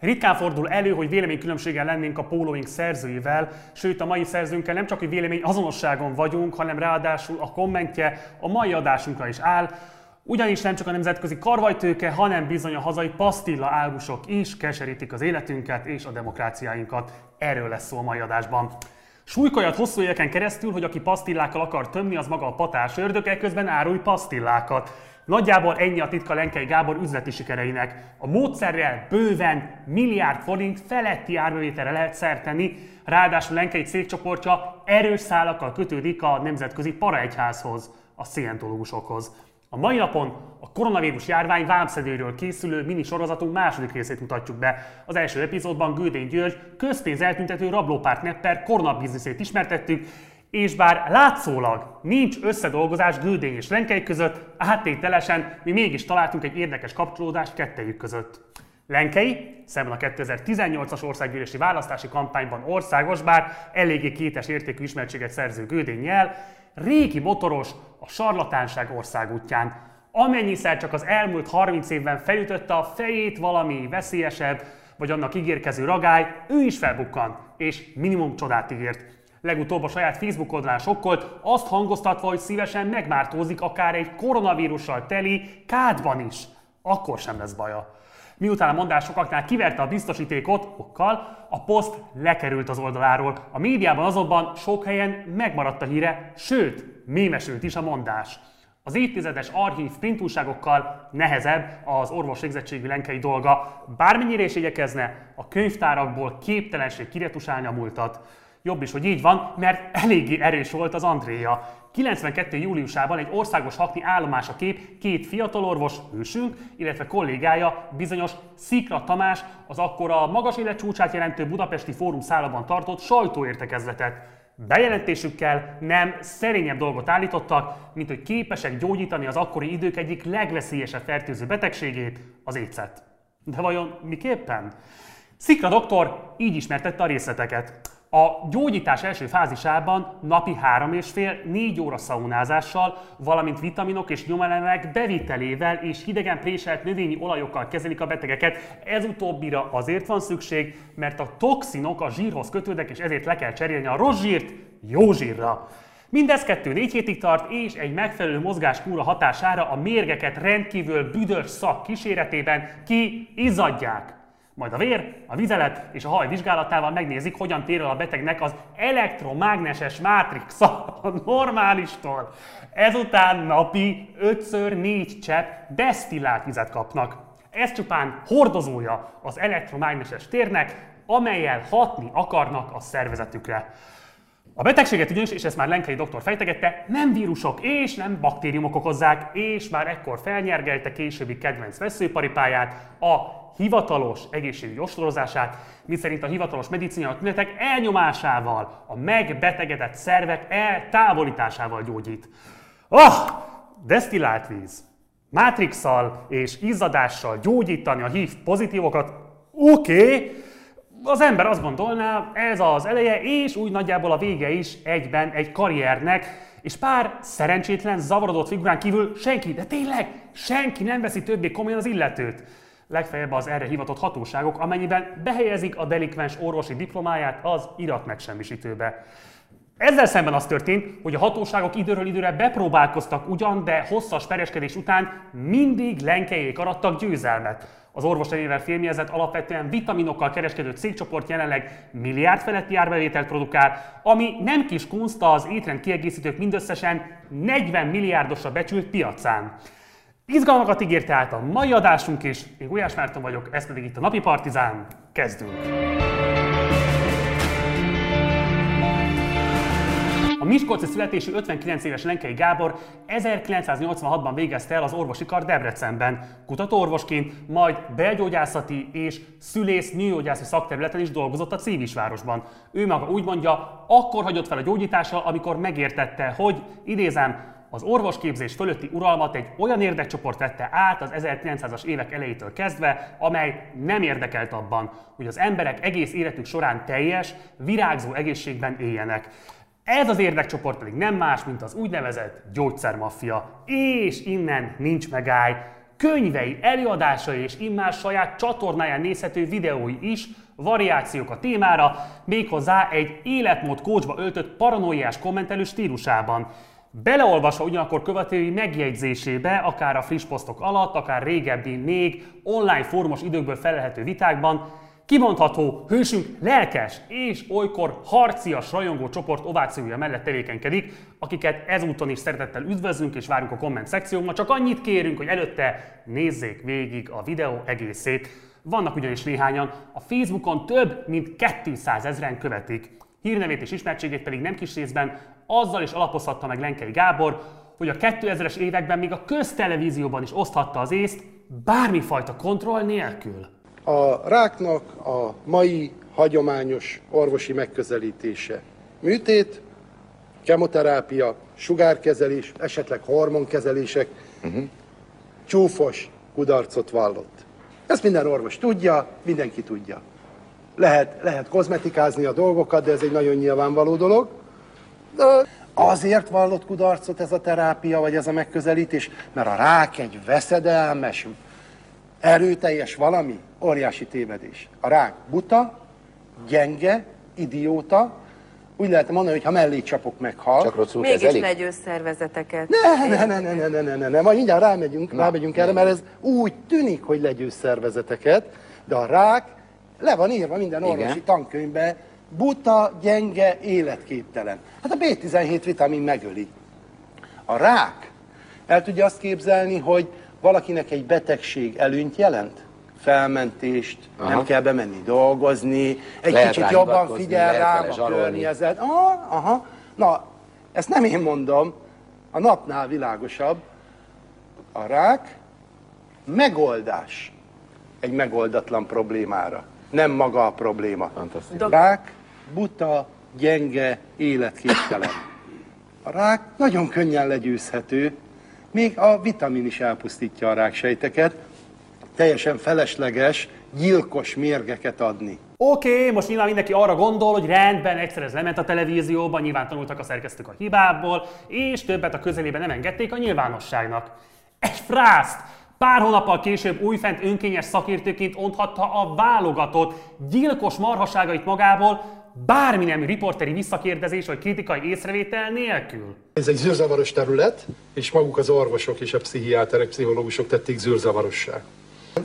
Ritkán fordul elő, hogy véleménykülönbséggel lennénk a pólóink szerzőivel, sőt a mai szerzőnkkel nem csak, hogy vélemény azonosságon vagyunk, hanem ráadásul a kommentje a mai adásunkra is áll, ugyanis nem csak a nemzetközi karvajtőke, hanem bizony a hazai pasztilla árusok is keserítik az életünket és a demokráciáinkat. Erről lesz szó a mai adásban. Súlykoljat hosszú éveken keresztül, hogy aki pasztillákkal akar tömni, az maga a patás ördög, közben árulj pasztillákat. Nagyjából ennyi a titka Lenkei Gábor üzleti sikereinek. A módszerrel bőven milliárd forint feletti árbevételre lehet szerteni, ráadásul Lenkei cégcsoportja erős szálakkal kötődik a nemzetközi paraegyházhoz, a szientológusokhoz. A mai napon a koronavírus járvány vámszedőről készülő mini sorozatunk második részét mutatjuk be. Az első epizódban Gődény György közpénz eltüntető rablópárt nepper koronabizniszét ismertettük, és bár látszólag nincs összedolgozás Gődény és Lenkei között, áttételesen mi mégis találtunk egy érdekes kapcsolódást kettejük között. Lenkei, szemben a 2018-as országgyűlési választási kampányban országos, bár eléggé kétes értékű ismertséget szerző Gődénnyel, régi motoros a sarlatánság országútján. Amennyiszer csak az elmúlt 30 évben felütötte a fejét valami veszélyesebb, vagy annak ígérkező ragály, ő is felbukkan, és minimum csodát ígért. Legutóbb a saját Facebook oldalán sokkolt, azt hangoztatva, hogy szívesen megmártózik akár egy koronavírussal teli kádban is. Akkor sem lesz baja. Miután a mondás sokaknál kiverte a biztosítékot, okkal, a poszt lekerült az oldaláról. A médiában azonban sok helyen megmaradt a híre, sőt, mémesült is a mondás. Az évtizedes archív printúságokkal nehezebb az orvos végzettségű lenkei dolga, bármennyire is igyekezne, a könyvtárakból képtelenség kiretusálni a múltat. Jobb is, hogy így van, mert eléggé erős volt az Andréja. 92. júliusában egy országos hakni állomás a kép két fiatalorvos, hősünk, illetve kollégája, bizonyos Szikra Tamás, az akkor a magas életcsúcsát jelentő budapesti fórum szállában tartott sajtóértekezletet. Bejelentésükkel nem szerényebb dolgot állítottak, mint hogy képesek gyógyítani az akkori idők egyik legveszélyesebb fertőző betegségét, az écet. De vajon miképpen? Szikra doktor így ismertette a részleteket. A gyógyítás első fázisában napi 3,5-4 óra szaunázással, valamint vitaminok és nyomelemek bevitelével és hidegen préselt növényi olajokkal kezelik a betegeket. Ez utóbbira azért van szükség, mert a toxinok a zsírhoz kötődnek, és ezért le kell cserélni a rossz zsírt jó zsírra. Mindez 2-4 hétig tart, és egy megfelelő mozgáskúra hatására a mérgeket rendkívül büdös szak kíséretében ki izzadják. Majd a vér, a vizelet és a haj vizsgálatával megnézik, hogyan tér el a betegnek az elektromágneses mátrixa a normálistól. Ezután napi 5x4 csepp desztillált vizet kapnak. Ez csupán hordozója az elektromágneses térnek, amelyel hatni akarnak a szervezetükre. A betegséget ugyanis, és ezt már Lenkei doktor fejtegette, nem vírusok és nem baktériumok okozzák, és már ekkor felnyergelte későbbi kedvenc veszőparipáját, a hivatalos egészségügyi ostorozását, miszerint a hivatalos medicina a tünetek elnyomásával, a megbetegedett szervek eltávolításával gyógyít. Ah, desztillált víz, mátrixal és izzadással gyógyítani a hív pozitívokat, oké, okay, az ember azt gondolná, ez az eleje, és úgy nagyjából a vége is egyben egy karriernek, és pár szerencsétlen, zavarodott figurán kívül senki, de tényleg senki nem veszi többé komolyan az illetőt legfeljebb az erre hivatott hatóságok, amennyiben behelyezik a delikvens orvosi diplomáját az irat megsemmisítőbe. Ezzel szemben az történt, hogy a hatóságok időről időre bepróbálkoztak ugyan, de hosszas pereskedés után mindig lenkejék arattak győzelmet. Az orvos nevével filmjezett alapvetően vitaminokkal kereskedő cégcsoport jelenleg milliárd feletti árbevételt produkál, ami nem kis kunst az étrend kiegészítők mindösszesen 40 milliárdosra becsült piacán. Izgalmakat ígért tehát a mai adásunk is. Én Gulyás Márton vagyok, ez pedig itt a Napi Partizán. Kezdünk! A Miskolci születésű 59 éves Lenkei Gábor 1986-ban végezte el az orvosi kar Debrecenben, kutatóorvosként, majd belgyógyászati és szülész nőgyógyászi szakterületen is dolgozott a Cívisvárosban. Ő maga úgy mondja, akkor hagyott fel a gyógyítással, amikor megértette, hogy, idézem, az orvosképzés fölötti uralmat egy olyan érdekcsoport vette át az 1900-as évek elejétől kezdve, amely nem érdekelt abban, hogy az emberek egész életük során teljes, virágzó egészségben éljenek. Ez az érdekcsoport pedig nem más, mint az úgynevezett gyógyszermaffia. És innen nincs megáll. könyvei, előadásai és immár saját csatornáján nézhető videói is variációk a témára, méghozzá egy életmód kócsba öltött paranoiás kommentelő stílusában. Beleolvasva ugyanakkor követői megjegyzésébe, akár a friss posztok alatt, akár régebbi, még online formos időkből felelhető vitákban, Kimondható, hősünk lelkes és olykor harcias rajongó csoport ovációja mellett tevékenykedik, akiket ezúton is szeretettel üdvözlünk és várunk a komment szekciónkban. Csak annyit kérünk, hogy előtte nézzék végig a videó egészét. Vannak ugyanis néhányan, a Facebookon több mint 200 ezeren követik. Hírnevét és ismertségét pedig nem kis részben azzal is alapozhatta meg Lenkei Gábor, hogy a 2000-es években még a köztelevízióban is oszthatta az észt, bármifajta kontroll nélkül. A ráknak a mai hagyományos orvosi megközelítése műtét, kemoterápia, sugárkezelés, esetleg hormonkezelések, uh-huh. csúfos kudarcot vallott. Ezt minden orvos tudja, mindenki tudja. Lehet, lehet kozmetikázni a dolgokat, de ez egy nagyon nyilvánvaló dolog. De azért vallott kudarcot ez a terápia, vagy ez a megközelítés, mert a rák egy veszedelmes, erőteljes valami, óriási tévedés. A rák buta, gyenge, idióta, úgy lehet mondani, hogy ha mellé csapok, meghal. Csak rosszul Mégis kezelik? legyőz szervezeteket. Ne, ne, ne, ne, ne, ne, ne, ne, ne, majd mindjárt rámegyünk, Na, rámegyünk erre, mert ez úgy tűnik, hogy legyőz szervezeteket, de a rák le van írva minden orvosi Igen. tankönyvbe, buta, gyenge, életképtelen. Hát a B17 vitamin megöli. A rák el tudja azt képzelni, hogy valakinek egy betegség előnyt jelent? Felmentést, Aha. nem kell bemenni dolgozni, egy Lehet kicsit rá jobban figyel vele a környezet. Aha, aha. Na, ezt nem én mondom, a napnál világosabb. A rák megoldás egy megoldatlan problémára. Nem maga a probléma. Fantasztikus. Rák buta, gyenge, életképtelen. A rák nagyon könnyen legyőzhető, még a vitamin is elpusztítja a ráksejteket. Teljesen felesleges, gyilkos mérgeket adni. Oké, okay, most nyilván mindenki arra gondol, hogy rendben, egyszer ez lement a televízióban, nyilván tanultak a szerkesztők a hibából, és többet a közelében nem engedték a nyilvánosságnak. Egy frászt! Pár hónappal később újfent önkényes szakértőként onthatta a válogatott gyilkos marhaságait magából, bármi nem riporteri visszakérdezés vagy kritikai észrevétel nélkül. Ez egy zűrzavaros terület, és maguk az orvosok és a pszichiáterek, pszichológusok tették zűrzavarossá.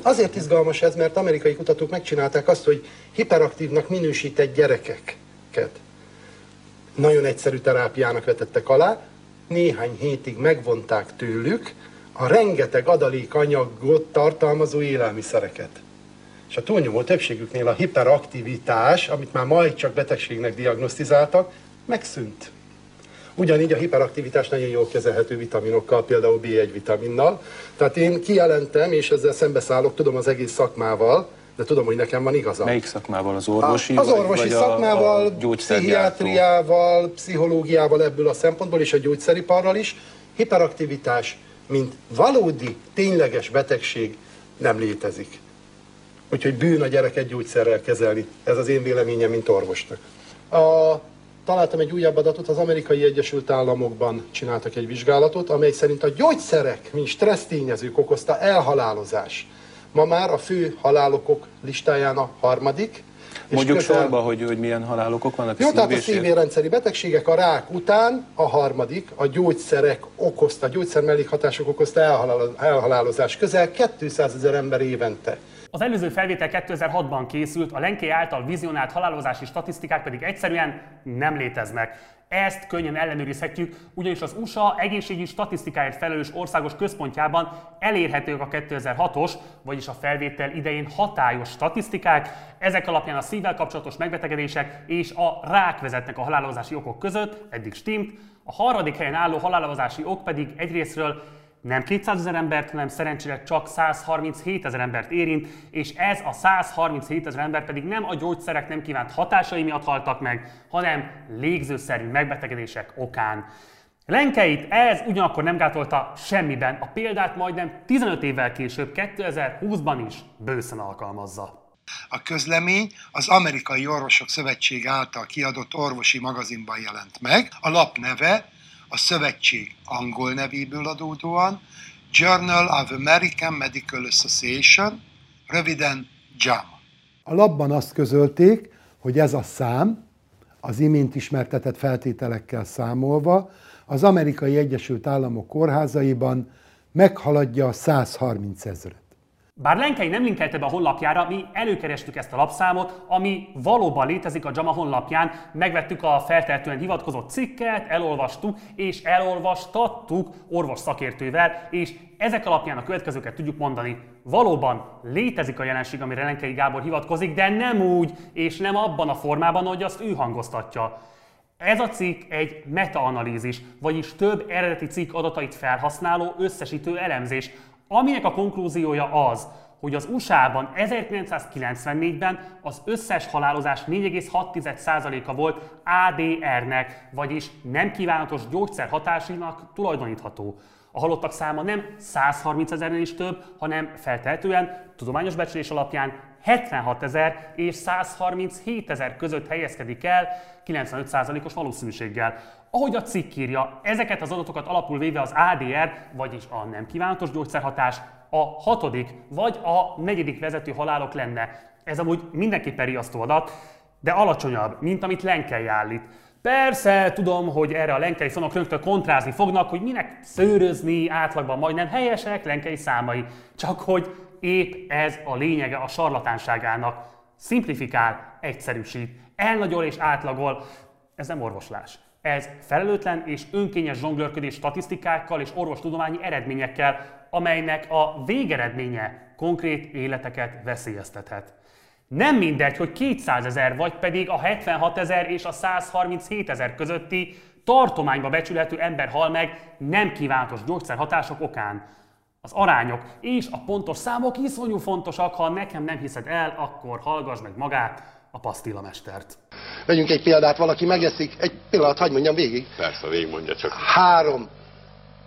Azért izgalmas ez, mert amerikai kutatók megcsinálták azt, hogy hiperaktívnak minősített gyerekeket nagyon egyszerű terápiának vetettek alá, néhány hétig megvonták tőlük a rengeteg adalékanyagot tartalmazó élelmiszereket. És a túlnyomó többségüknél a hiperaktivitás, amit már majd csak betegségnek diagnosztizáltak, megszűnt. Ugyanígy a hiperaktivitás nagyon jól kezelhető vitaminokkal, például B1 vitaminnal. Tehát én kijelentem, és ezzel szembeszállok, tudom az egész szakmával, de tudom, hogy nekem van igazam. Melyik szakmával? Az orvosi? Az orvosi vagy szakmával, a pszichiátriával, pszichológiával ebből a szempontból, és a gyógyszeriparral is. Hiperaktivitás, mint valódi, tényleges betegség nem létezik. Úgyhogy bűn a gyereket gyógyszerrel kezelni. Ez az én véleményem, mint orvosnak. A, találtam egy újabb adatot, az amerikai Egyesült Államokban csináltak egy vizsgálatot, amely szerint a gyógyszerek, mint stressztényezők okozta elhalálozás. Ma már a fő halálokok listáján a harmadik. és Mondjuk közel- sorba, hogy, hogy milyen halálokok vannak. jó, tehát a szívésért? szívérendszeri betegségek a rák után a harmadik, a gyógyszerek okozta, a gyógyszer mellékhatások okozta elhalál- elhalálozás. Közel 200 ezer ember évente. Az előző felvétel 2006-ban készült, a Lenké által vizionált halálozási statisztikák pedig egyszerűen nem léteznek. Ezt könnyen ellenőrizhetjük, ugyanis az USA egészségügyi statisztikáért felelős országos központjában elérhetők a 2006-os, vagyis a felvétel idején hatályos statisztikák. Ezek alapján a szívvel kapcsolatos megbetegedések és a rák vezetnek a halálozási okok között, eddig stimmt. A harmadik helyen álló halálozási ok pedig egyrésztről nem 200 ezer embert, hanem szerencsére csak 137 ezer embert érint, és ez a 137 ezer ember pedig nem a gyógyszerek nem kívánt hatásai miatt haltak meg, hanem légzőszerű megbetegedések okán. Lenkeit ez ugyanakkor nem gátolta semmiben, a példát majdnem 15 évvel később, 2020-ban is bőszen alkalmazza. A közlemény az Amerikai Orvosok Szövetség által kiadott orvosi magazinban jelent meg. A lap neve a szövetség angol nevéből adódóan Journal of American Medical Association, röviden JAMA. A labban azt közölték, hogy ez a szám, az imént ismertetett feltételekkel számolva, az amerikai Egyesült Államok kórházaiban meghaladja a 130 ezeret. Bár Lenkei nem linkelte be a honlapjára, mi előkerestük ezt a lapszámot, ami valóban létezik a JAMA honlapján. Megvettük a feltehetően hivatkozott cikket, elolvastuk és elolvastattuk orvos szakértővel, és ezek alapján a következőket tudjuk mondani. Valóban létezik a jelenség, amire Lenkei Gábor hivatkozik, de nem úgy, és nem abban a formában, hogy azt ő hangoztatja. Ez a cikk egy metaanalízis, vagyis több eredeti cikk adatait felhasználó összesítő elemzés, aminek a konklúziója az, hogy az USA-ban 1994-ben az összes halálozás 4,6%-a volt ADR-nek, vagyis nem kívánatos gyógyszer hatásinak tulajdonítható. A halottak száma nem 130 ezernél is több, hanem feltehetően tudományos becslés alapján 76 ezer és 137 ezer között helyezkedik el 95%-os valószínűséggel. Ahogy a cikk írja, ezeket az adatokat alapul véve az ADR, vagyis a nem kívánatos gyógyszerhatás, a hatodik vagy a negyedik vezető halálok lenne. Ez amúgy mindenképpen riasztó adat, de alacsonyabb, mint amit Lenkei állít. Persze, tudom, hogy erre a lenkei fanok rögtön kontrázni fognak, hogy minek szőrözni, átlagban majdnem helyesek lenkei számai. Csak hogy épp ez a lényege a sarlatánságának. Simplifikál, egyszerűsít, elnagyol és átlagol. Ez nem orvoslás. Ez felelőtlen és önkényes zsonglőrködés statisztikákkal és orvostudományi eredményekkel, amelynek a végeredménye konkrét életeket veszélyeztethet. Nem mindegy, hogy 200 ezer, vagy pedig a 76 ezer és a 137 ezer közötti tartományba becsülhető ember hal meg nem kívánatos gyógyszerhatások okán. Az arányok és a pontos számok iszonyú fontosak, ha nekem nem hiszed el, akkor hallgass meg magát, a pasztillamestert. Vegyünk egy példát, valaki megeszik, egy pillanat, hagyd mondjam végig. Persze, mondja csak. Három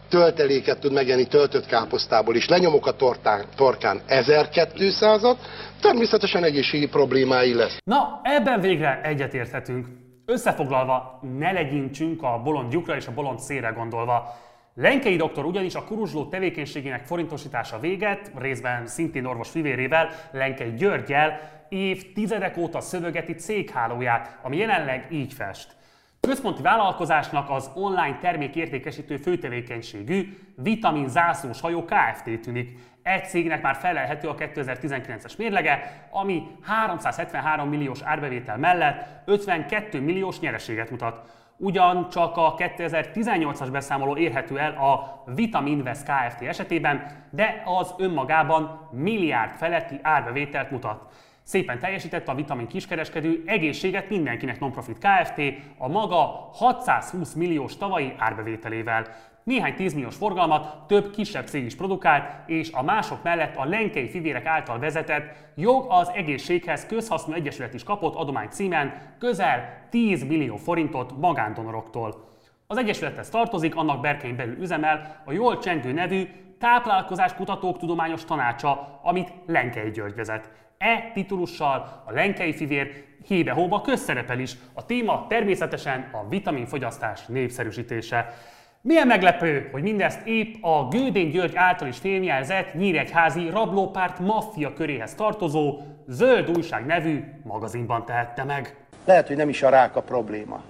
tölteléket tud megenni töltött káposztából, és lenyomok a tortán, torkán 1200-at, természetesen egészségi problémái lesz. Na, ebben végre egyetérthetünk. Összefoglalva, ne legyintsünk a bolond lyukra és a bolond szére gondolva. Lenkei doktor ugyanis a kuruzsló tevékenységének forintosítása véget, részben szintén orvos fivérével, Lenkei Györgyel, évtizedek óta szövögeti céghálóját, ami jelenleg így fest. Központi vállalkozásnak az online termékértékesítő főtevékenységű Vitamin zászlós hajó Kft. tűnik. Egy cégnek már felelhető a 2019-es mérlege, ami 373 milliós árbevétel mellett 52 milliós nyereséget mutat. Ugyancsak a 2018-as beszámoló érhető el a Vitaminvest Kft. esetében, de az önmagában milliárd feletti árbevételt mutat. Szépen teljesítette a vitamin kiskereskedő egészséget mindenkinek nonprofit Kft. a maga 620 milliós tavalyi árbevételével. Néhány 10 milliós forgalmat több kisebb cég is produkált, és a mások mellett a Lenkei Fivérek által vezetett Jog az egészséghez közhasznú egyesület is kapott adomány címen közel 10 millió forintot magándonoroktól. Az egyesülethez tartozik, annak berkein belül üzemel a jól csengő nevű Táplálkozás Kutatók Tudományos Tanácsa, amit Lenkei György vezet. E titulussal a Lenkei Fivér hébe-hóba közszerepel is. A téma természetesen a vitaminfogyasztás népszerűsítése. Milyen meglepő, hogy mindezt épp a Gődén György által is félmjelzett Nyíregyházi rablópárt maffia köréhez tartozó Zöld Újság nevű magazinban tehette meg. Lehet, hogy nem is a rák a probléma.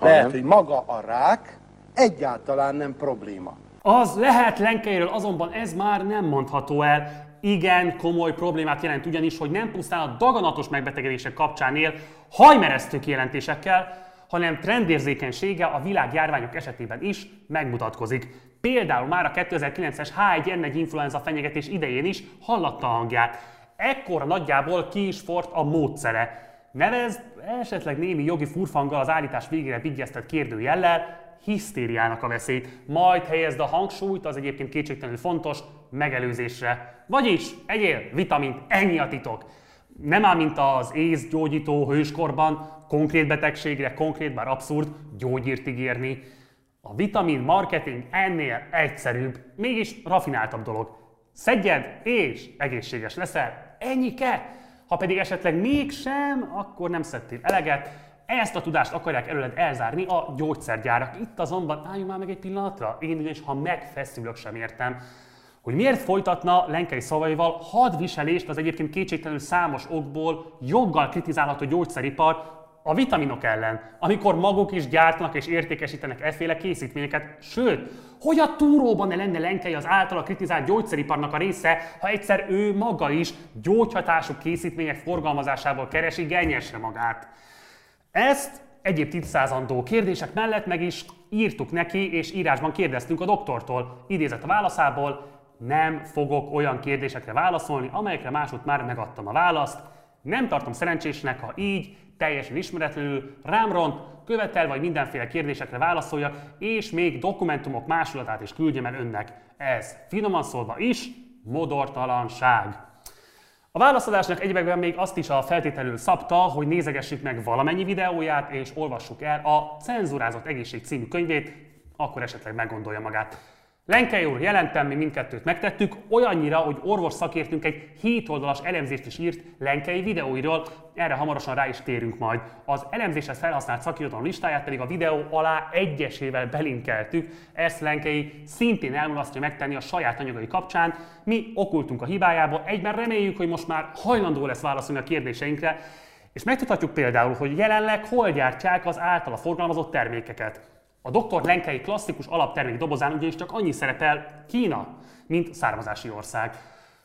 Lehet, hogy maga a rák egyáltalán nem probléma. Az lehet Lenkeiről, azonban ez már nem mondható el igen komoly problémát jelent ugyanis, hogy nem pusztán a daganatos megbetegedések kapcsán él hajmeresztő kijelentésekkel, hanem trendérzékenysége a világjárványok esetében is megmutatkozik. Például már a 2009-es H1N1 influenza fenyegetés idején is hallatta a hangját. Ekkor nagyjából ki is fort a módszere. Nevez esetleg némi jogi furfanggal az állítás végére vigyeztett kérdőjellel, hisztériának a veszélyt, majd helyezd a hangsúlyt az egyébként kétségtelenül fontos megelőzésre. Vagyis egyél vitamint, ennyi a titok. Nem áll, mint az gyógyító hőskorban, konkrét betegségre, konkrét, bár abszurd, gyógyírt ígérni. A vitamin marketing ennél egyszerűbb, mégis rafináltabb dolog. Szedjed, és egészséges leszel. Ennyike! Ha pedig esetleg mégsem, akkor nem szedtél eleget, Ezt a tudást akarják előled elzárni a gyógyszergyárak. Itt azonban álljunk már meg egy pillanatra. Én ugyanis, ha megfeszülök, sem értem, hogy miért folytatna Lenkei szavaival hadviselést az egyébként kétségtelenül számos okból joggal kritizálható gyógyszeripar a vitaminok ellen, amikor maguk is gyártanak és értékesítenek efféle készítményeket. Sőt, hogy a túróban ne lenne Lenkei az általa kritizált gyógyszeriparnak a része, ha egyszer ő maga is gyógyhatású készítmények forgalmazásából keresi genyesre magát. Ezt egyéb tisztázandó kérdések mellett meg is írtuk neki, és írásban kérdeztünk a doktortól. Idézett a válaszából, nem fogok olyan kérdésekre válaszolni, amelyekre másút már megadtam a választ. Nem tartom szerencsésnek, ha így, teljesen ismeretlenül rám ront, követel vagy mindenféle kérdésekre válaszoljak, és még dokumentumok másolatát is küldjem el önnek. Ez finoman szólva is modortalanság. A válaszadásnak egyebekben még azt is a feltételül szabta, hogy nézegessük meg valamennyi videóját, és olvassuk el a Cenzurázott Egészség című könyvét, akkor esetleg meggondolja magát. Lenkei úr, jelentem, mi mindkettőt megtettük, olyannyira, hogy orvos szakértünk egy 7 oldalas elemzést is írt Lenkei videóiról, erre hamarosan rá is térünk majd. Az elemzéshez felhasznált szakirodalom listáját pedig a videó alá egyesével belinkeltük, ezt Lenkei szintén elmulasztja megtenni a saját anyagai kapcsán. Mi okultunk a hibájába, egyben reméljük, hogy most már hajlandó lesz válaszolni a kérdéseinkre, és megtudhatjuk például, hogy jelenleg hol gyártják az általa forgalmazott termékeket. A Dr. Lenkei klasszikus alaptermék dobozán ugyanis csak annyi szerepel Kína, mint származási ország.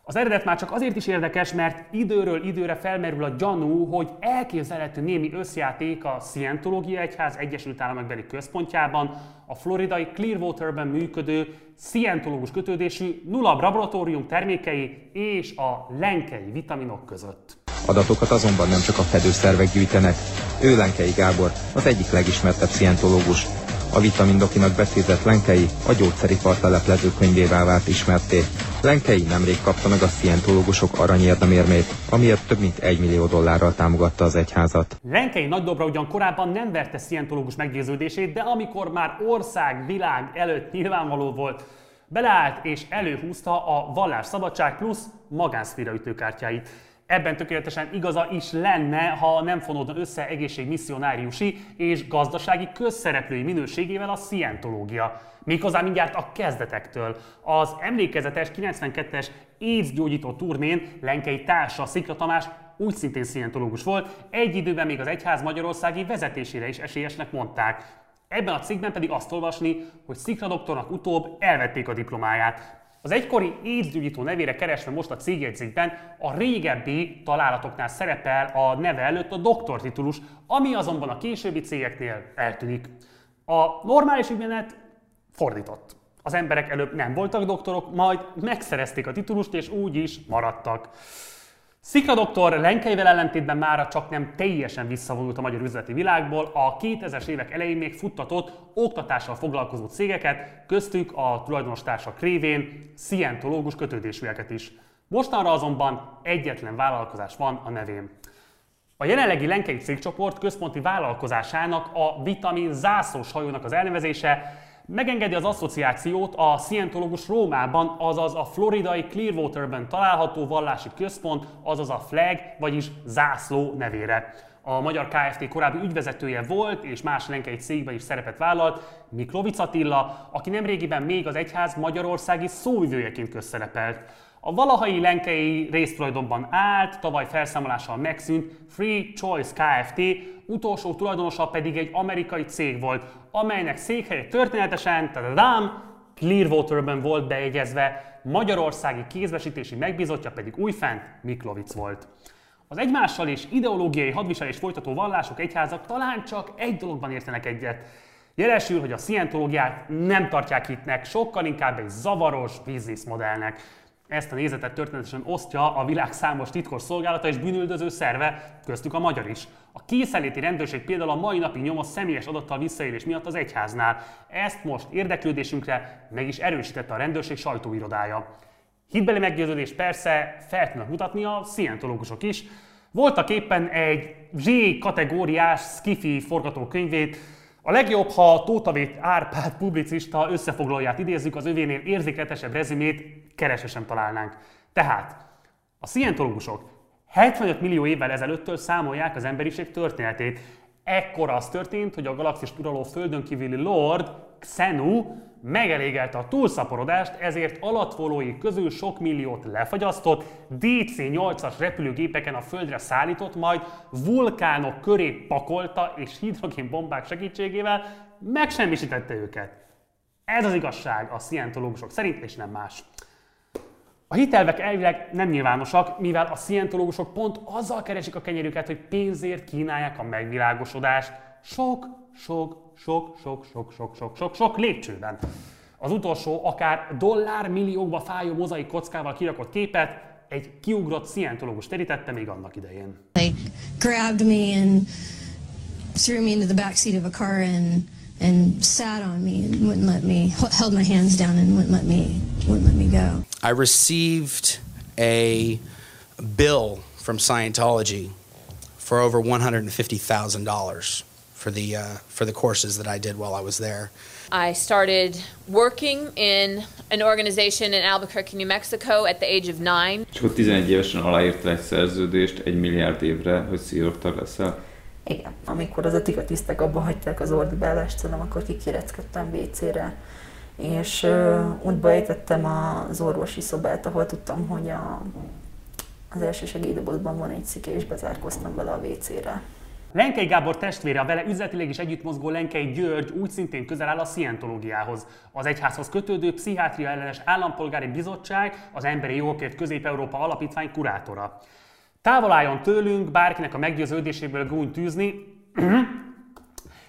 Az eredet már csak azért is érdekes, mert időről időre felmerül a gyanú, hogy elképzelhető némi összjáték a Scientológia Egyház Egyesült Államokbeli központjában, a floridai Clearwaterben működő scientológus kötődésű nullab laboratórium termékei és a lenkei vitaminok között. Adatokat azonban nem csak a fedőszervek gyűjtenek. Ő Lenkei Gábor, az egyik legismertebb scientológus, a vitamindokinak becézett Lenkei a gyógyszeripar teleplező könyvével vált ismerté. Lenkei nemrég kapta meg a szientológusok aranyérdemérmét, amiért több mint egy millió dollárral támogatta az egyházat. Lenkei nagy dobra ugyan korábban nem verte szientológus meggyőződését, de amikor már ország, világ előtt nyilvánvaló volt, beleállt és előhúzta a vallásszabadság plusz magánszféra ütőkártyáit. Ebben tökéletesen igaza is lenne, ha nem fonódna össze egészségmisszionáriusi és gazdasági közszereplői minőségével a szientológia. Méghozzá mindjárt a kezdetektől. Az emlékezetes 92-es AIDS gyógyító turnén Lenkei társa Szikla Tamás úgy szintén szientológus volt, egy időben még az egyház magyarországi vezetésére is esélyesnek mondták. Ebben a cikkben pedig azt olvasni, hogy Szikla doktornak utóbb elvették a diplomáját. Az egykori AIDS nevére keresve most a cégjegyzékben a régebbi találatoknál szerepel a neve előtt a doktortitulus, ami azonban a későbbi cégeknél eltűnik. A normális ügymenet fordított. Az emberek előbb nem voltak doktorok, majd megszerezték a titulust, és úgy is maradtak. Szikla doktor Lenkeivel ellentétben mára csak nem teljesen visszavonult a magyar üzleti világból, a 2000-es évek elején még futtatott oktatással foglalkozó cégeket, köztük a tulajdonostársak révén szientológus kötődésűeket is. Mostanra azonban egyetlen vállalkozás van a nevén. A jelenlegi Lenkei cégcsoport központi vállalkozásának a vitamin zászlós hajónak az elnevezése megengedi az asszociációt a Scientológus Rómában, azaz a floridai Clearwaterben található vallási központ, azaz a flag, vagyis zászló nevére. A magyar KFT korábbi ügyvezetője volt, és más lenkei cégben is szerepet vállalt, Miklovic Attila, aki nemrégiben még az egyház magyarországi szóvivőjeként közszerepelt. A valahai lenkei résztulajdonban állt, tavaly felszámolással megszűnt Free Choice Kft. utolsó tulajdonosa pedig egy amerikai cég volt, amelynek székhelye történetesen, tadadám, Clearwaterben volt bejegyezve, magyarországi kézbesítési megbízottja pedig újfent Miklovic volt. Az egymással és ideológiai hadviselés folytató vallások egyházak talán csak egy dologban értenek egyet. Jelesül, hogy a szientológiát nem tartják hitnek, sokkal inkább egy zavaros bizniszmodellnek. Ezt a nézetet történetesen osztja a világ számos titkos szolgálata és bűnüldöző szerve, köztük a magyar is. A készeléti rendőrség például a mai napig nyom a személyes adattal visszaélés miatt az egyháznál. Ezt most érdeklődésünkre meg is erősítette a rendőrség sajtóirodája. Hitbeli meggyőződés persze fel tudnak mutatni a szientológusok is. Voltak éppen egy Z kategóriás skifi forgatókönyvét, a legjobb, ha Tótavét Árpád publicista összefoglalóját idézzük, az övénél érzékletesebb rezümét keresesen találnánk. Tehát a szientológusok 75 millió évvel ezelőttől számolják az emberiség történetét. Ekkor az történt, hogy a galaxis uraló földön kívüli Lord, Xenu, megelégelte a túlszaporodást, ezért alatvolói közül sok milliót lefagyasztott, DC-8-as repülőgépeken a földre szállított, majd vulkánok köré pakolta és hidrogénbombák segítségével megsemmisítette őket. Ez az igazság a szientológusok szerint, és nem más. A hitelvek elvileg nem nyilvánosak, mivel a szientológusok pont azzal keresik a kenyerüket, hogy pénzért kínálják a megvilágosodást. Sok, sok, sok, sok, sok, sok, sok, sok, sok lépcsőben. Az utolsó, akár dollár milliókba fájó mozaik kockával kirakott képet egy kiugrott szientológus terítette még annak idején. They grabbed me and threw me into the back seat of a car and and sat on me and wouldn't let me held my hands down and wouldn't let me wouldn't let me go. I received a bill from Scientology for over $150,000 for the, uh, for the courses that I did while I was there. I started working in an organization in Albuquerque, New Mexico at the age of nine. És 11 évesen aláírtál egy szerződést egy milliárd évre, hogy szíroktak leszel. Igen, amikor az etikatisztek abba hagyták az ordibálást, szerintem akkor kikéreckedtem WC-re, és uh, útba ejtettem az orvosi szobát, ahol tudtam, hogy a, az első segélydobozban van egy szike, és bezárkoztam vele a WC-re. Lenkei Gábor testvére, a vele üzletileg is együtt mozgó Lenkei György úgy szintén közel áll a szientológiához. Az egyházhoz kötődő Pszichiátria ellenes állampolgári bizottság, az Emberi Jogokért Közép-Európa Alapítvány kurátora. Távol álljon tőlünk bárkinek a meggyőződéséből gúny tűzni,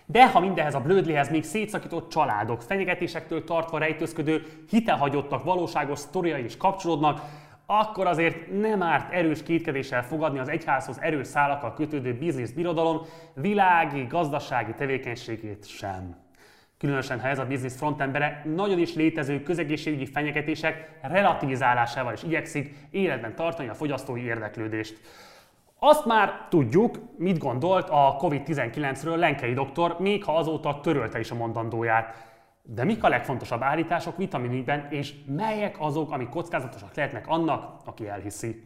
de ha mindehez a blödlihez még szétszakított családok, fenyegetésektől tartva rejtőzködő, hitehagyottak valóságos sztoriai is kapcsolódnak, akkor azért nem árt erős kétkedéssel fogadni az egyházhoz erős szálakkal kötődő bizniszbirodalom világi, gazdasági tevékenységét sem. Különösen, ha ez a biznisz frontembere nagyon is létező közegészségügyi fenyegetések relativizálásával is igyekszik életben tartani a fogyasztói érdeklődést. Azt már tudjuk, mit gondolt a COVID-19-ről Lenkei doktor, még ha azóta törölte is a mondandóját. De mik a legfontosabb állítások vitaminügyben, és melyek azok, amik kockázatosak lehetnek annak, aki elhiszi?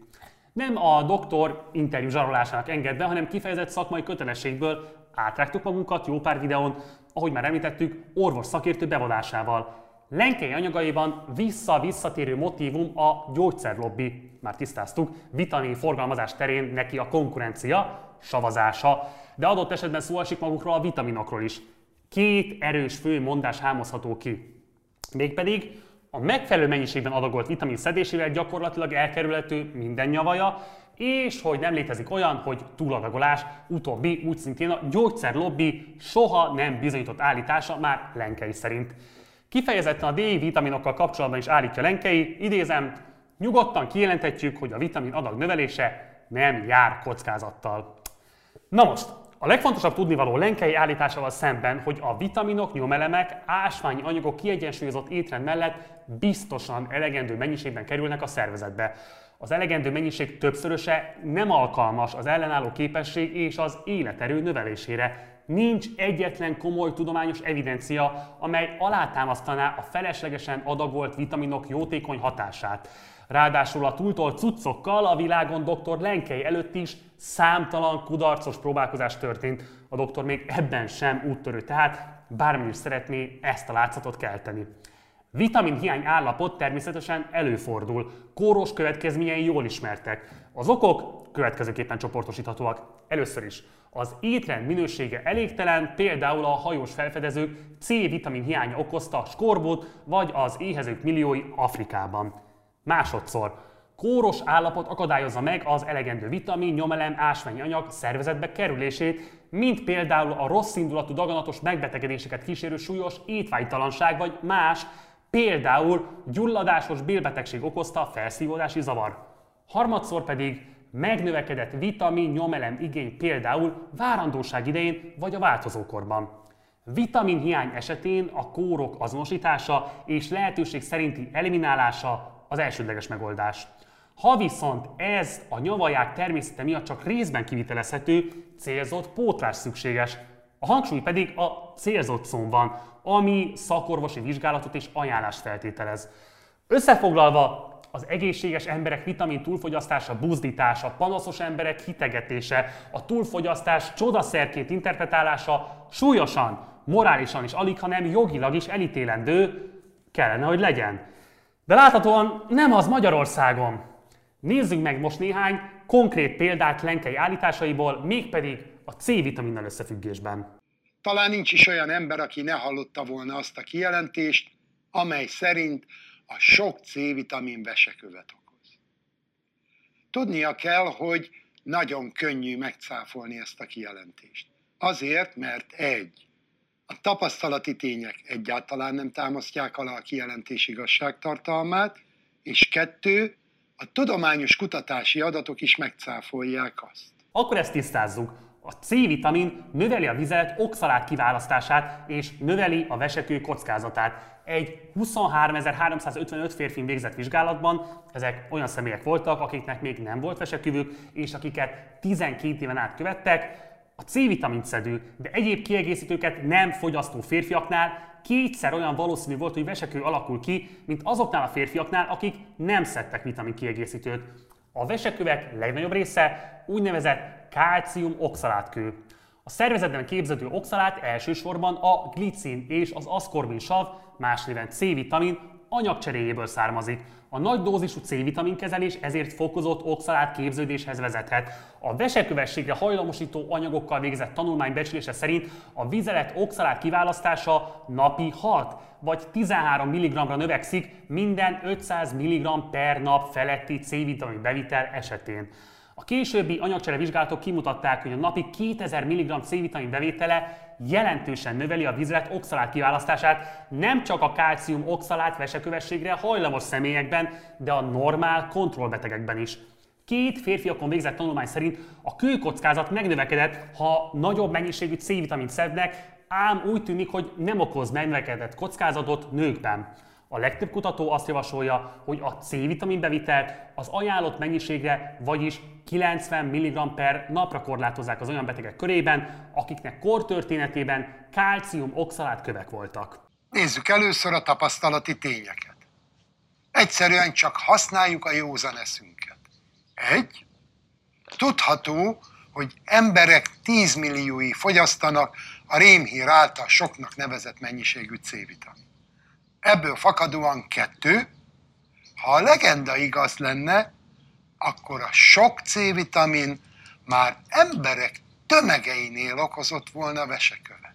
Nem a doktor interjú zsarolásának engedve, hanem kifejezett szakmai kötelességből átrágtuk magunkat jó pár videón, ahogy már említettük, orvos szakértő bevonásával. Lenkei anyagaiban vissza-visszatérő motívum a gyógyszerlobbi. Már tisztáztuk, vitamin forgalmazás terén neki a konkurencia, savazása, de adott esetben szó esik magukról a vitaminokról is. Két erős fő mondás hámozható ki. Mégpedig a megfelelő mennyiségben adagolt vitamin szedésével gyakorlatilag elkerülhető minden nyavaja, és hogy nem létezik olyan, hogy túladagolás, utóbbi úgy szintén a gyógyszerlobbi soha nem bizonyított állítása már Lenkei szerint. Kifejezetten a D-vitaminokkal kapcsolatban is állítja Lenkei, idézem, nyugodtan kijelenthetjük, hogy a vitamin adag növelése nem jár kockázattal. Na most, a legfontosabb tudnivaló Lenkei állításával szemben, hogy a vitaminok, nyomelemek, ásványi anyagok kiegyensúlyozott étrend mellett biztosan elegendő mennyiségben kerülnek a szervezetbe. Az elegendő mennyiség többszöröse nem alkalmas az ellenálló képesség és az életerő növelésére. Nincs egyetlen komoly tudományos evidencia, amely alátámasztaná a feleslegesen adagolt vitaminok jótékony hatását. Ráadásul a túltolt cuccokkal a világon dr. Lenkei előtt is számtalan kudarcos próbálkozás történt. A doktor még ebben sem úttörő, tehát bármi is szeretné ezt a látszatot kelteni. Vitamin hiány állapot természetesen előfordul. Kóros következményei jól ismertek. Az okok következőképpen csoportosíthatóak. Először is az étrend minősége elégtelen, például a hajós felfedezők C-vitamin hiánya okozta skorbut, vagy az éhezők milliói Afrikában. Másodszor, kóros állapot akadályozza meg az elegendő vitamin, nyomelem, ásványi anyag szervezetbe kerülését, mint például a rossz indulatú daganatos megbetegedéseket kísérő súlyos étvágytalanság vagy más, például gyulladásos bélbetegség okozta a felszívódási zavar. Harmadszor pedig megnövekedett vitamin, nyomelem igény például várandóság idején vagy a változókorban. Vitamin hiány esetén a kórok azonosítása és lehetőség szerinti eliminálása az elsődleges megoldás. Ha viszont ez a nyavaják természete miatt csak részben kivitelezhető, célzott pótlás szükséges. A hangsúly pedig a célzott szón van, ami szakorvosi vizsgálatot és ajánlást feltételez. Összefoglalva, az egészséges emberek vitamin túlfogyasztása, buzdítása, panaszos emberek hitegetése, a túlfogyasztás csodaszerként interpretálása súlyosan, morálisan is, alig, hanem jogilag is elítélendő kellene, hogy legyen. De láthatóan nem az Magyarországon. Nézzük meg most néhány konkrét példát Lenkei állításaiból, mégpedig a C-vitaminnal összefüggésben. Talán nincs is olyan ember, aki ne hallotta volna azt a kijelentést, amely szerint a sok C-vitamin vesekövet okoz. Tudnia kell, hogy nagyon könnyű megcáfolni ezt a kijelentést. Azért, mert egy, a tapasztalati tények egyáltalán nem támasztják alá a kijelentés igazságtartalmát, és kettő, a tudományos kutatási adatok is megcáfolják azt. Akkor ezt tisztázzuk. A C-vitamin növeli a vizet oxalát kiválasztását és növeli a vesekő kockázatát. Egy 23.355 férfin végzett vizsgálatban ezek olyan személyek voltak, akiknek még nem volt veseküvük, és akiket 12 éven át követtek, a C-vitamint szedő, de egyéb kiegészítőket nem fogyasztó férfiaknál kétszer olyan valószínű volt, hogy vesekő alakul ki, mint azoknál a férfiaknál, akik nem szedtek vitamin kiegészítőt. A vesekövek legnagyobb része úgynevezett kálcium oxalátkő. A szervezetben képződő oxalát elsősorban a glicin és az aszkorbin sav, más néven C-vitamin anyagcseréjéből származik. A nagy dózisú C-vitamin kezelés ezért fokozott oxalát képződéshez vezethet. A vesekövességre hajlamosító anyagokkal végzett tanulmány becslése szerint a vizelet oxalát kiválasztása napi 6 vagy 13 mg-ra növekszik minden 500 mg per nap feletti C-vitamin bevitel esetén. A későbbi anyagcsere vizsgálatok kimutatták, hogy a napi 2000 mg C-vitamin bevétele jelentősen növeli a vizlet oxalát kiválasztását nem csak a kálcium oxalát vesekövességre hajlamos személyekben, de a normál kontrollbetegekben is. Két férfiakon végzett tanulmány szerint a kőkockázat megnövekedett, ha nagyobb mennyiségű C-vitamint szednek, ám úgy tűnik, hogy nem okoz megnövekedett kockázatot nőkben. A legtöbb kutató azt javasolja, hogy a C-vitamin bevitelt az ajánlott mennyiségre, vagyis 90 mg per napra korlátozzák az olyan betegek körében, akiknek kortörténetében kálcium oxalát kövek voltak. Nézzük először a tapasztalati tényeket. Egyszerűen csak használjuk a józan eszünket. Egy, tudható, hogy emberek 10 milliói fogyasztanak a rémhír által soknak nevezett mennyiségű C-vitamin. Ebből fakadóan kettő, ha a legenda igaz lenne, akkor a sok C-vitamin már emberek tömegeinél okozott volna vesekövet.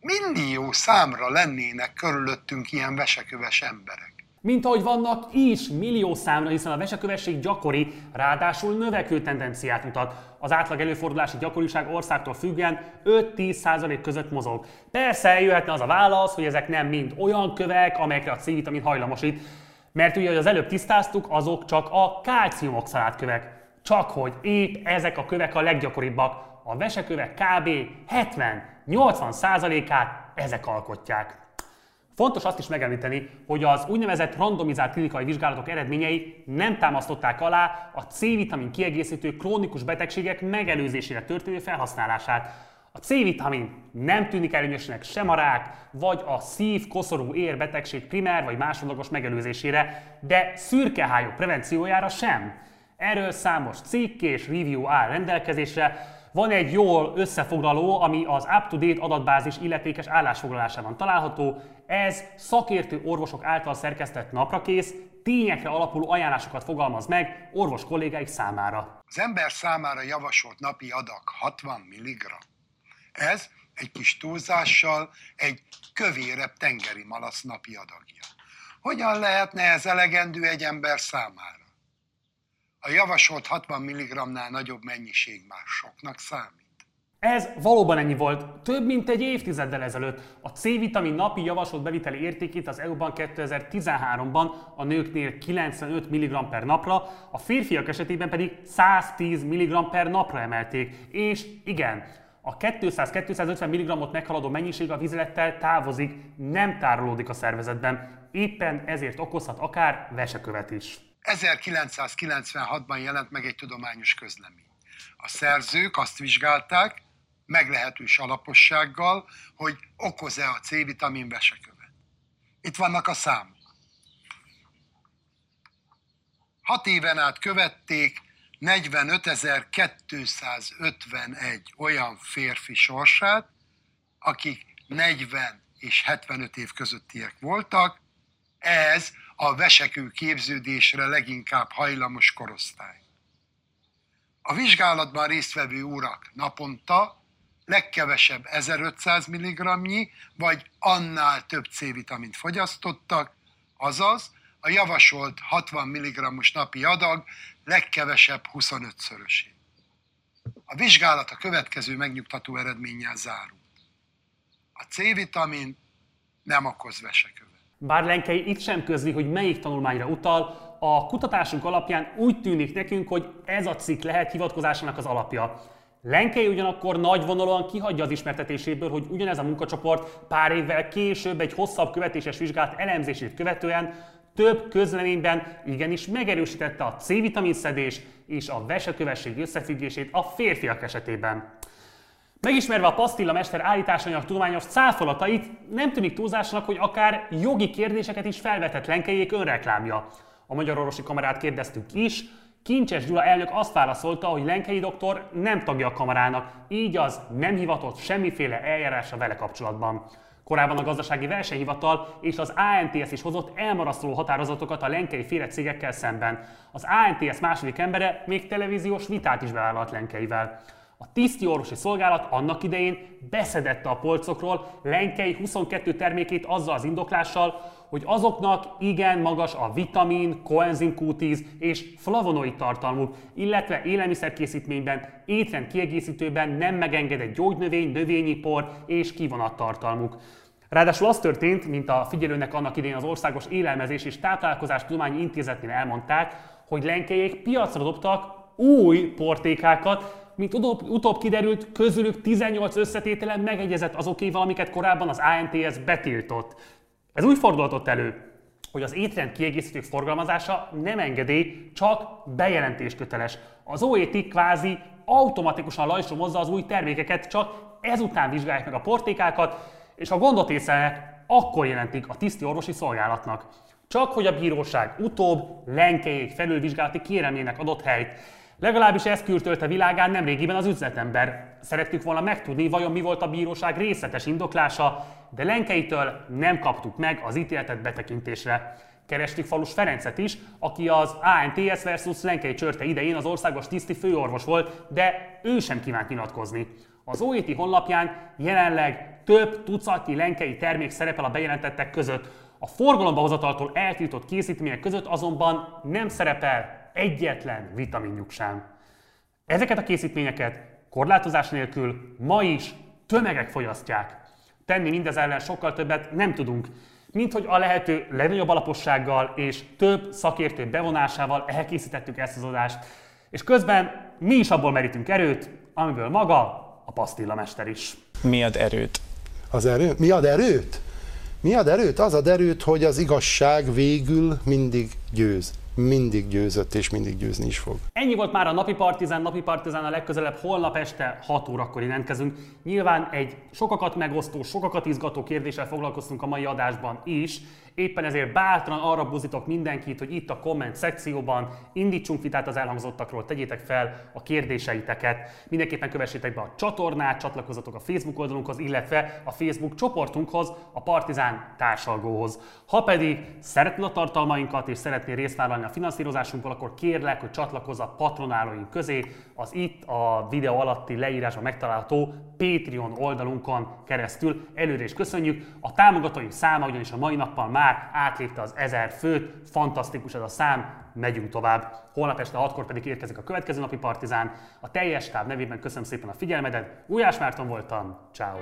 Millió számra lennének körülöttünk ilyen veseköves emberek. Mint ahogy vannak is millió számra, hiszen a vesekövesség gyakori, ráadásul növekvő tendenciát mutat. Az átlag előfordulási gyakoriság országtól függően 5-10% között mozog. Persze jöhetne az a válasz, hogy ezek nem mind olyan kövek, amelyekre a C-vitamin hajlamosít, mert ugye, hogy az előbb tisztáztuk, azok csak a kálciumoxalát kövek. Csak hogy épp ezek a kövek a leggyakoribbak. A vesekövek kb. 70-80%-át ezek alkotják. Fontos azt is megemlíteni, hogy az úgynevezett randomizált klinikai vizsgálatok eredményei nem támasztották alá a C-vitamin kiegészítő krónikus betegségek megelőzésére történő felhasználását. A C-vitamin nem tűnik előnyösnek sem a rák, vagy a szív-koszorú ér betegség primer vagy másodlagos megelőzésére, de szürkehályok prevenciójára sem. Erről számos cikk és review áll rendelkezésre, van egy jól összefoglaló, ami az UpToDate adatbázis illetékes állásfoglalásában található. Ez szakértő orvosok által szerkesztett naprakész, tényekre alapuló ajánlásokat fogalmaz meg orvos kollégáik számára. Az ember számára javasolt napi adag 60 mg. Ez egy kis túlzással egy kövérebb tengeri malasz napi adagja. Hogyan lehetne ez elegendő egy ember számára? A javasolt 60 mg-nál nagyobb mennyiség már soknak számít. Ez valóban ennyi volt. Több mint egy évtizeddel ezelőtt a C-vitamin napi javasolt beviteli értékét az EU-ban 2013-ban a nőknél 95 mg per napra, a férfiak esetében pedig 110 mg per napra emelték. És igen, a 200-250 mg-ot meghaladó mennyiség a vizelettel távozik, nem tárolódik a szervezetben. Éppen ezért okozhat akár vesekövet is. 1996-ban jelent meg egy tudományos közlemény. A szerzők azt vizsgálták, meglehetős alapossággal, hogy okoz-e a C-vitamin vesekövet. Itt vannak a számok. Hat éven át követték 45.251 olyan férfi sorsát, akik 40 és 75 év közöttiek voltak, ez a vesekő képződésre leginkább hajlamos korosztály. A vizsgálatban résztvevő urak naponta legkevesebb 1500 mg vagy annál több C-vitamint fogyasztottak, azaz a javasolt 60 mg-os napi adag legkevesebb 25-szörösé. A vizsgálat a következő megnyugtató eredménnyel zárult. A C-vitamin nem okoz vesekövet. Bár Lenkei itt sem közli, hogy melyik tanulmányra utal, a kutatásunk alapján úgy tűnik nekünk, hogy ez a cikk lehet hivatkozásának az alapja. Lenkei ugyanakkor nagyvonalúan kihagyja az ismertetéséből, hogy ugyanez a munkacsoport pár évvel később egy hosszabb követéses vizsgálat elemzését követően több közleményben igenis megerősítette a C-vitamin szedés és a vesekövesség összefüggését a férfiak esetében. Megismerve a pasztilla mester állításainak tudományos cáfolatait, nem tűnik túlzásnak, hogy akár jogi kérdéseket is felvetett Lenkejék önreklámja. A Magyar Orvosi Kamarát kérdeztük is, Kincses Gyula elnök azt válaszolta, hogy Lenkei doktor nem tagja a kamarának, így az nem hivatott semmiféle eljárásra vele kapcsolatban. Korábban a gazdasági versenyhivatal és az ANTS is hozott elmarasztaló határozatokat a lenkei féle cégekkel szemben. Az ANTS második embere még televíziós vitát is bevállalt lenkeivel. A tiszti orvosi szolgálat annak idején beszedette a polcokról Lenkei 22 termékét azzal az indoklással, hogy azoknak igen magas a vitamin, koenzim Q10 és flavonoid tartalmuk, illetve élelmiszerkészítményben, étrend kiegészítőben nem megengedett gyógynövény, növényi por és kivonattartalmuk. Ráadásul az történt, mint a figyelőnek annak idején az Országos Élelmezés és Táplálkozás Tudományi Intézetnél elmondták, hogy lenkejék piacra dobtak új portékákat, mint utóbb, utóbb kiderült, közülük 18 összetételen megegyezett azokéval, amiket korábban az ANTS betiltott. Ez úgy fordulhatott elő, hogy az étrend kiegészítők forgalmazása nem engedély, csak bejelentés köteles. Az OET kvázi automatikusan lajstromozza az új termékeket, csak ezután vizsgálják meg a portékákat, és ha gondot észlelnek, akkor jelentik a tiszti orvosi szolgálatnak. Csak hogy a bíróság utóbb lenkejék felülvizsgálati kérelmének adott helyt. Legalábbis ezt küldtölte világán nemrégiben az üzletember. Szerettük volna megtudni, vajon mi volt a bíróság részletes indoklása, de Lenkeitől nem kaptuk meg az ítéletet betekintésre. Kerestük Falus Ferencet is, aki az ANTS versus Lenkei csörte idején az országos tiszti főorvos volt, de ő sem kívánt nyilatkozni. Az OET honlapján jelenleg több tucatnyi lenkei termék szerepel a bejelentettek között. A forgalomba hozataltól eltiltott készítmények között azonban nem szerepel egyetlen vitaminjuk sem. Ezeket a készítményeket korlátozás nélkül ma is tömegek fogyasztják. Tenni mindez ellen sokkal többet nem tudunk, mint hogy a lehető legnagyobb alapossággal és több szakértő bevonásával elkészítettük ezt az adást, és közben mi is abból merítünk erőt, amiből maga a pasztillamester is. Mi ad erőt? Az erő? Mi ad erőt? Mi ad erőt? Az ad erőt, hogy az igazság végül mindig győz mindig győzött, és mindig győzni is fog. Ennyi volt már a Napi Partizán, Napi Partizán a legközelebb holnap este 6 órakor jelentkezünk. Nyilván egy sokakat megosztó, sokakat izgató kérdéssel foglalkoztunk a mai adásban is, Éppen ezért bátran arra buzítok mindenkit, hogy itt a komment szekcióban indítsunk vitát az elhangzottakról, tegyétek fel a kérdéseiteket. Mindenképpen kövessétek be a csatornát, csatlakozzatok a Facebook oldalunkhoz, illetve a Facebook csoportunkhoz, a Partizán társalgóhoz. Ha pedig szeretnél a tartalmainkat és szeretnél részt vállalni a finanszírozásunkból, akkor kérlek, hogy csatlakozz a patronálóink közé, az itt a videó alatti leírásban megtalálható Patreon oldalunkon keresztül. Előre is köszönjük. A támogatóink száma ugyanis a mai nappal már átlépte az 1000 főt. Fantasztikus ez a szám, megyünk tovább. Holnap este 6-kor pedig érkezik a következő napi partizán. A teljes táv nevében köszönöm szépen a figyelmedet. Ujjás Márton voltam, ciao.